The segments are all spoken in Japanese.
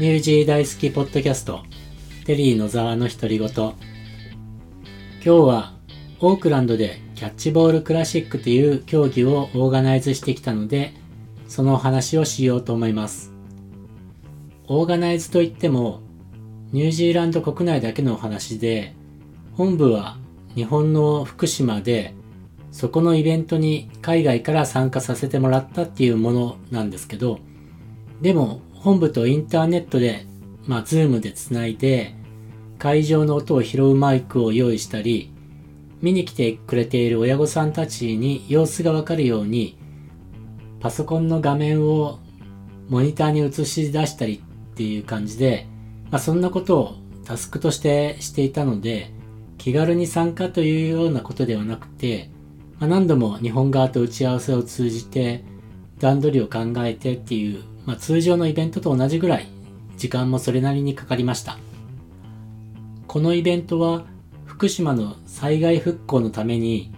ニュージー大好きポッドキャスト、テリー野沢の独り言。今日はオークランドでキャッチボールクラシックという競技をオーガナイズしてきたので、その話をしようと思います。オーガナイズといっても、ニュージーランド国内だけのお話で、本部は日本の福島で、そこのイベントに海外から参加させてもらったっていうものなんですけど、でも本部とインターネットで、まあ、ズームでつないで、会場の音を拾うマイクを用意したり、見に来てくれている親御さんたちに様子がわかるように、パソコンの画面をモニターに映し出したりっていう感じで、まあ、そんなことをタスクとしてしていたので、気軽に参加というようなことではなくて、まあ、何度も日本側と打ち合わせを通じて段取りを考えてっていうまあ、通常のイベントと同じぐらい時間もそれなりにかかりました。このイベントは福島の災害復興のために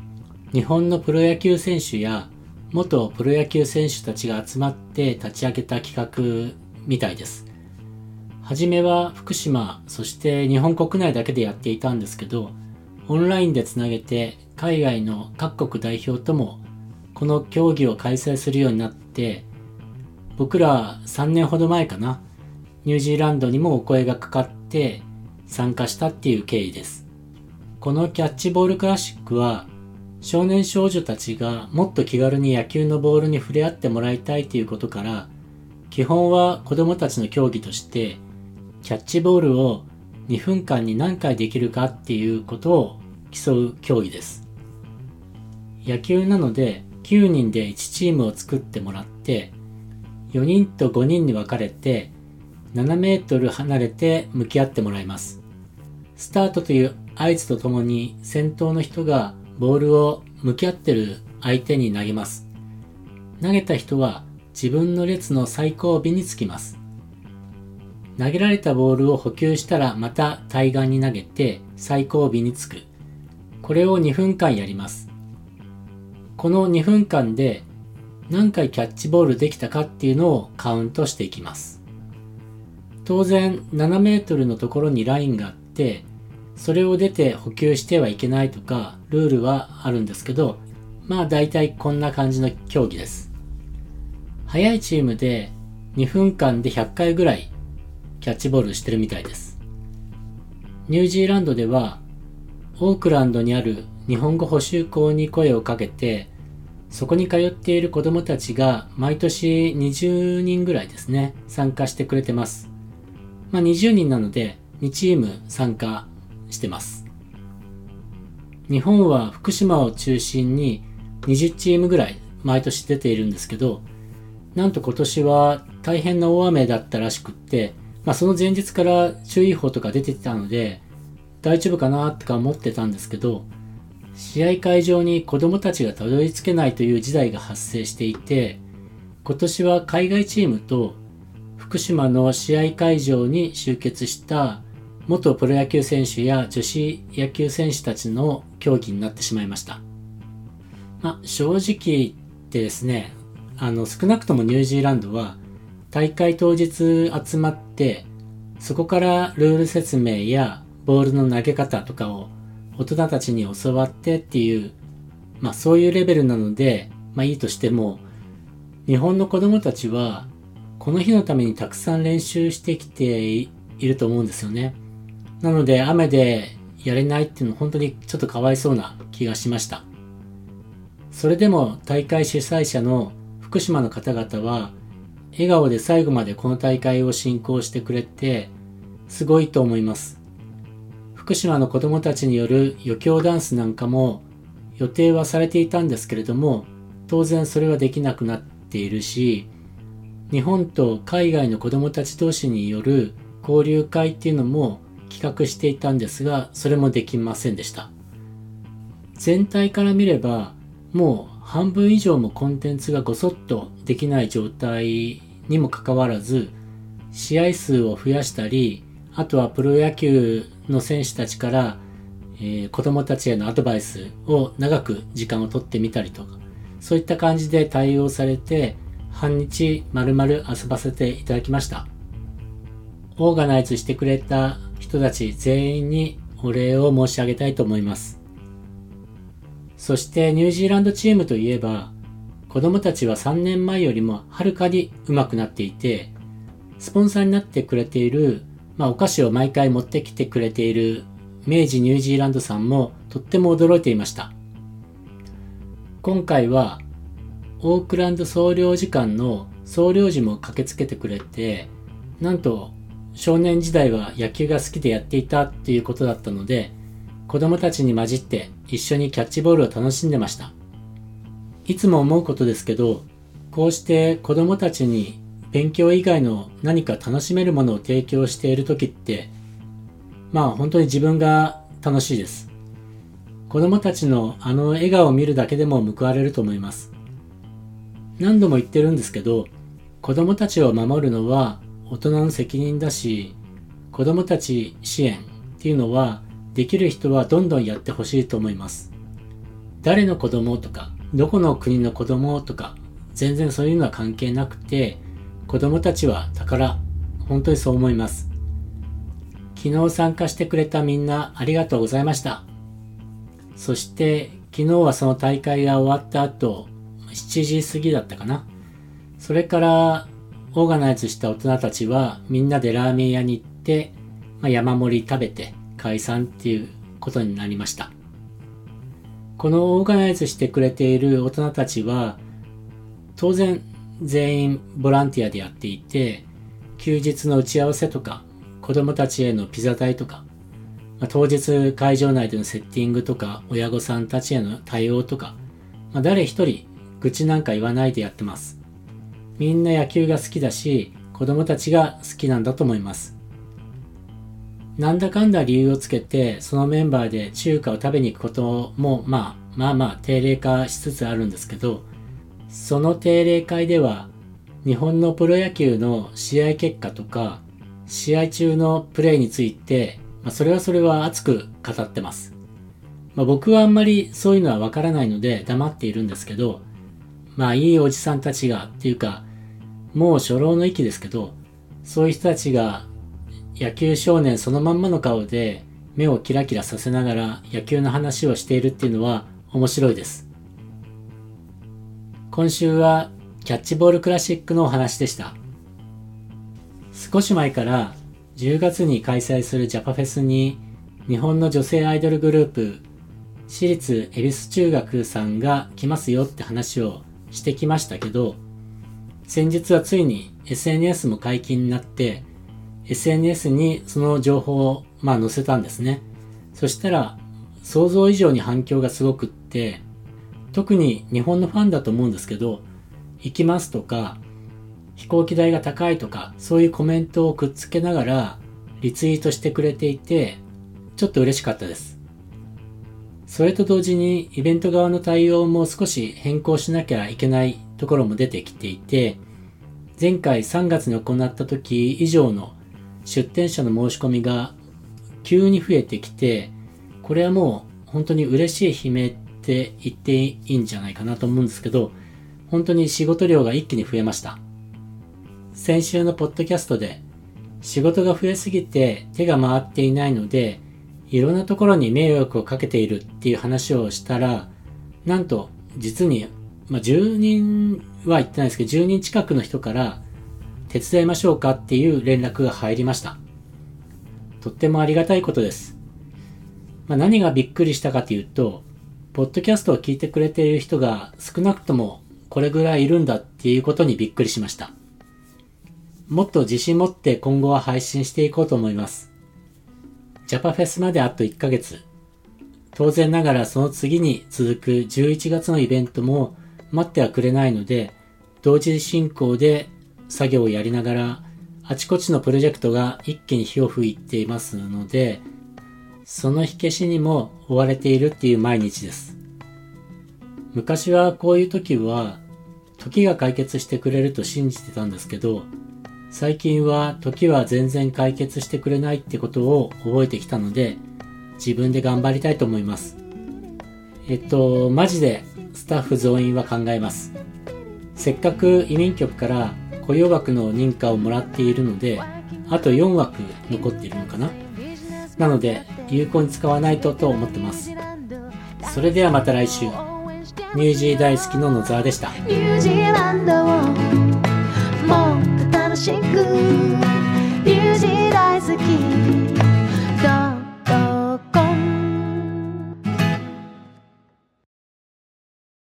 日本のプロ野球選手や元プロ野球選手たちが集まって立ち上げた企画みたいです。はじめは福島、そして日本国内だけでやっていたんですけど、オンラインでつなげて海外の各国代表ともこの競技を開催するようになって僕ら3年ほど前かな、ニュージーランドにもお声がかかって参加したっていう経緯です。このキャッチボールクラシックは少年少女たちがもっと気軽に野球のボールに触れ合ってもらいたいということから基本は子供たちの競技としてキャッチボールを2分間に何回できるかっていうことを競う競技です。野球なので9人で1チームを作ってもらって4人と5人に分かれて7メートル離れて向き合ってもらいます。スタートという合図とともに先頭の人がボールを向き合ってる相手に投げます。投げた人は自分の列の最後尾につきます。投げられたボールを補給したらまた対岸に投げて最後尾につく。これを2分間やります。この2分間で何回キャッチボールできたかっていうのをカウントしていきます。当然7メートルのところにラインがあって、それを出て補給してはいけないとかルールはあるんですけど、まあ大体こんな感じの競技です。早いチームで2分間で100回ぐらいキャッチボールしてるみたいです。ニュージーランドではオークランドにある日本語補習校に声をかけてそこに通っている子供たちが毎年20人ぐらいですね、参加してくれてます。まあ20人なので2チーム参加してます。日本は福島を中心に20チームぐらい毎年出ているんですけど、なんと今年は大変な大雨だったらしくって、まあその前日から注意報とか出てたので、大丈夫かなとか思ってたんですけど、試合会場に子供たちがたどり着けないという事態が発生していて、今年は海外チームと福島の試合会場に集結した元プロ野球選手や女子野球選手たちの競技になってしまいました。まあ、正直言ってですね、あの少なくともニュージーランドは大会当日集まってそこからルール説明やボールの投げ方とかを大人たちに教わってっていう、まあそういうレベルなので、まあいいとしても、日本の子供たちは、この日のためにたくさん練習してきていると思うんですよね。なので雨でやれないっていうのは本当にちょっとかわいそうな気がしました。それでも大会主催者の福島の方々は、笑顔で最後までこの大会を進行してくれて、すごいと思います。福島の子供たちによる余興ダンスなんかも予定はされていたんですけれども、当然それはできなくなっているし、日本と海外の子供たち同士による交流会っていうのも企画していたんですが、それもできませんでした。全体から見れば、もう半分以上もコンテンツがごそっとできない状態にもかかわらず、試合数を増やしたり、あとはプロ野球の選手たちから、えー、子供たちへのアドバイスを長く時間をとってみたりとか、そういった感じで対応されて、半日丸々遊ばせていただきました。オーガナイズしてくれた人たち全員にお礼を申し上げたいと思います。そしてニュージーランドチームといえば、子供たちは3年前よりもはるかに上手くなっていて、スポンサーになってくれている、まあ、お菓子を毎回持ってきてくれている明治ニュージーランドさんもとっても驚いていました。今回はオークランド総領事館の総領事も駆けつけてくれて、なんと少年時代は野球が好きでやっていたっていうことだったので、子供たちに混じって一緒にキャッチボールを楽しんでました。いつも思うことですけど、こうして子供たちに勉強以外の何か楽しめるものを提供している時って、まあ本当に自分が楽しいです。子供たちのあの笑顔を見るだけでも報われると思います。何度も言ってるんですけど、子供たちを守るのは大人の責任だし、子供たち支援っていうのはできる人はどんどんやってほしいと思います。誰の子供とか、どこの国の子供とか、全然そういうのは関係なくて、子供たちは宝。本当にそう思います。昨日参加してくれたみんなありがとうございました。そして昨日はその大会が終わった後、7時過ぎだったかな。それからオーガナイズした大人たちはみんなでラーメン屋に行って、まあ、山盛り食べて解散っていうことになりました。このオーガナイズしてくれている大人たちは当然全員ボランティアでやっていて休日の打ち合わせとか子供たちへのピザ代とか、まあ、当日会場内でのセッティングとか親御さんたちへの対応とか、まあ、誰一人愚痴なんか言わないでやってます。みんな野球が好きだし、子供たちが好きなんだと思います。なんだかんだ理由をつけて、そのメンバーで中華を食べに行くことも、まあ、まあまあ定例化しつつあるんですけど、その定例会では、日本のプロ野球の試合結果とか、試合中のプレーについて、まあ、それはそれは熱く語ってます。まあ、僕はあんまりそういうのはわからないので黙っているんですけど、まあいいおじさんたちがっていうか、もう初老の域ですけど、そういう人たちが野球少年そのまんまの顔で目をキラキラさせながら野球の話をしているっていうのは面白いです。今週はキャッチボールクラシックのお話でした。少し前から10月に開催するジャパフェスに日本の女性アイドルグループ私立恵比寿中学さんが来ますよって話をしてきましたけど、先日はついに SNS も解禁になって、SNS にその情報をまあ載せたんですね。そしたら想像以上に反響がすごくって、特に日本のファンだと思うんですけど、行きますとか、飛行機代が高いとか、そういうコメントをくっつけながらリツイートしてくれていて、ちょっと嬉しかったです。それと同時にイベント側の対応も少し変更しなきゃいけないところも出てきていて、前回3月に行った時以上の出店者の申し込みが急に増えてきて、これはもう本当に嬉しい悲鳴って言っていいんじゃないかなと思うんですけど、本当に仕事量が一気に増えました。先週のポッドキャストで仕事が増えすぎて手が回っていないのでいろんなところに迷惑をかけているっていう話をしたら、なんと、実に、まあ、10人は言ってないですけど、10人近くの人から、手伝いましょうかっていう連絡が入りました。とってもありがたいことです。まあ、何がびっくりしたかというと、ポッドキャストを聞いてくれている人が少なくともこれぐらいいるんだっていうことにびっくりしました。もっと自信持って今後は配信していこうと思います。ジャパフェスまであと1ヶ月。当然ながらその次に続く11月のイベントも待ってはくれないので、同時進行で作業をやりながら、あちこちのプロジェクトが一気に火を吹いていますので、その火消しにも追われているっていう毎日です。昔はこういう時は、時が解決してくれると信じてたんですけど、最近は時は全然解決してくれないってことを覚えてきたので、自分で頑張りたいと思います。えっと、マジでスタッフ増員は考えます。せっかく移民局から雇用枠の認可をもらっているので、あと4枠残っているのかななので、有効に使わないとと思ってます。それではまた来週。ニュージー大好きの野沢でした。ニュージーランドをもっと楽しく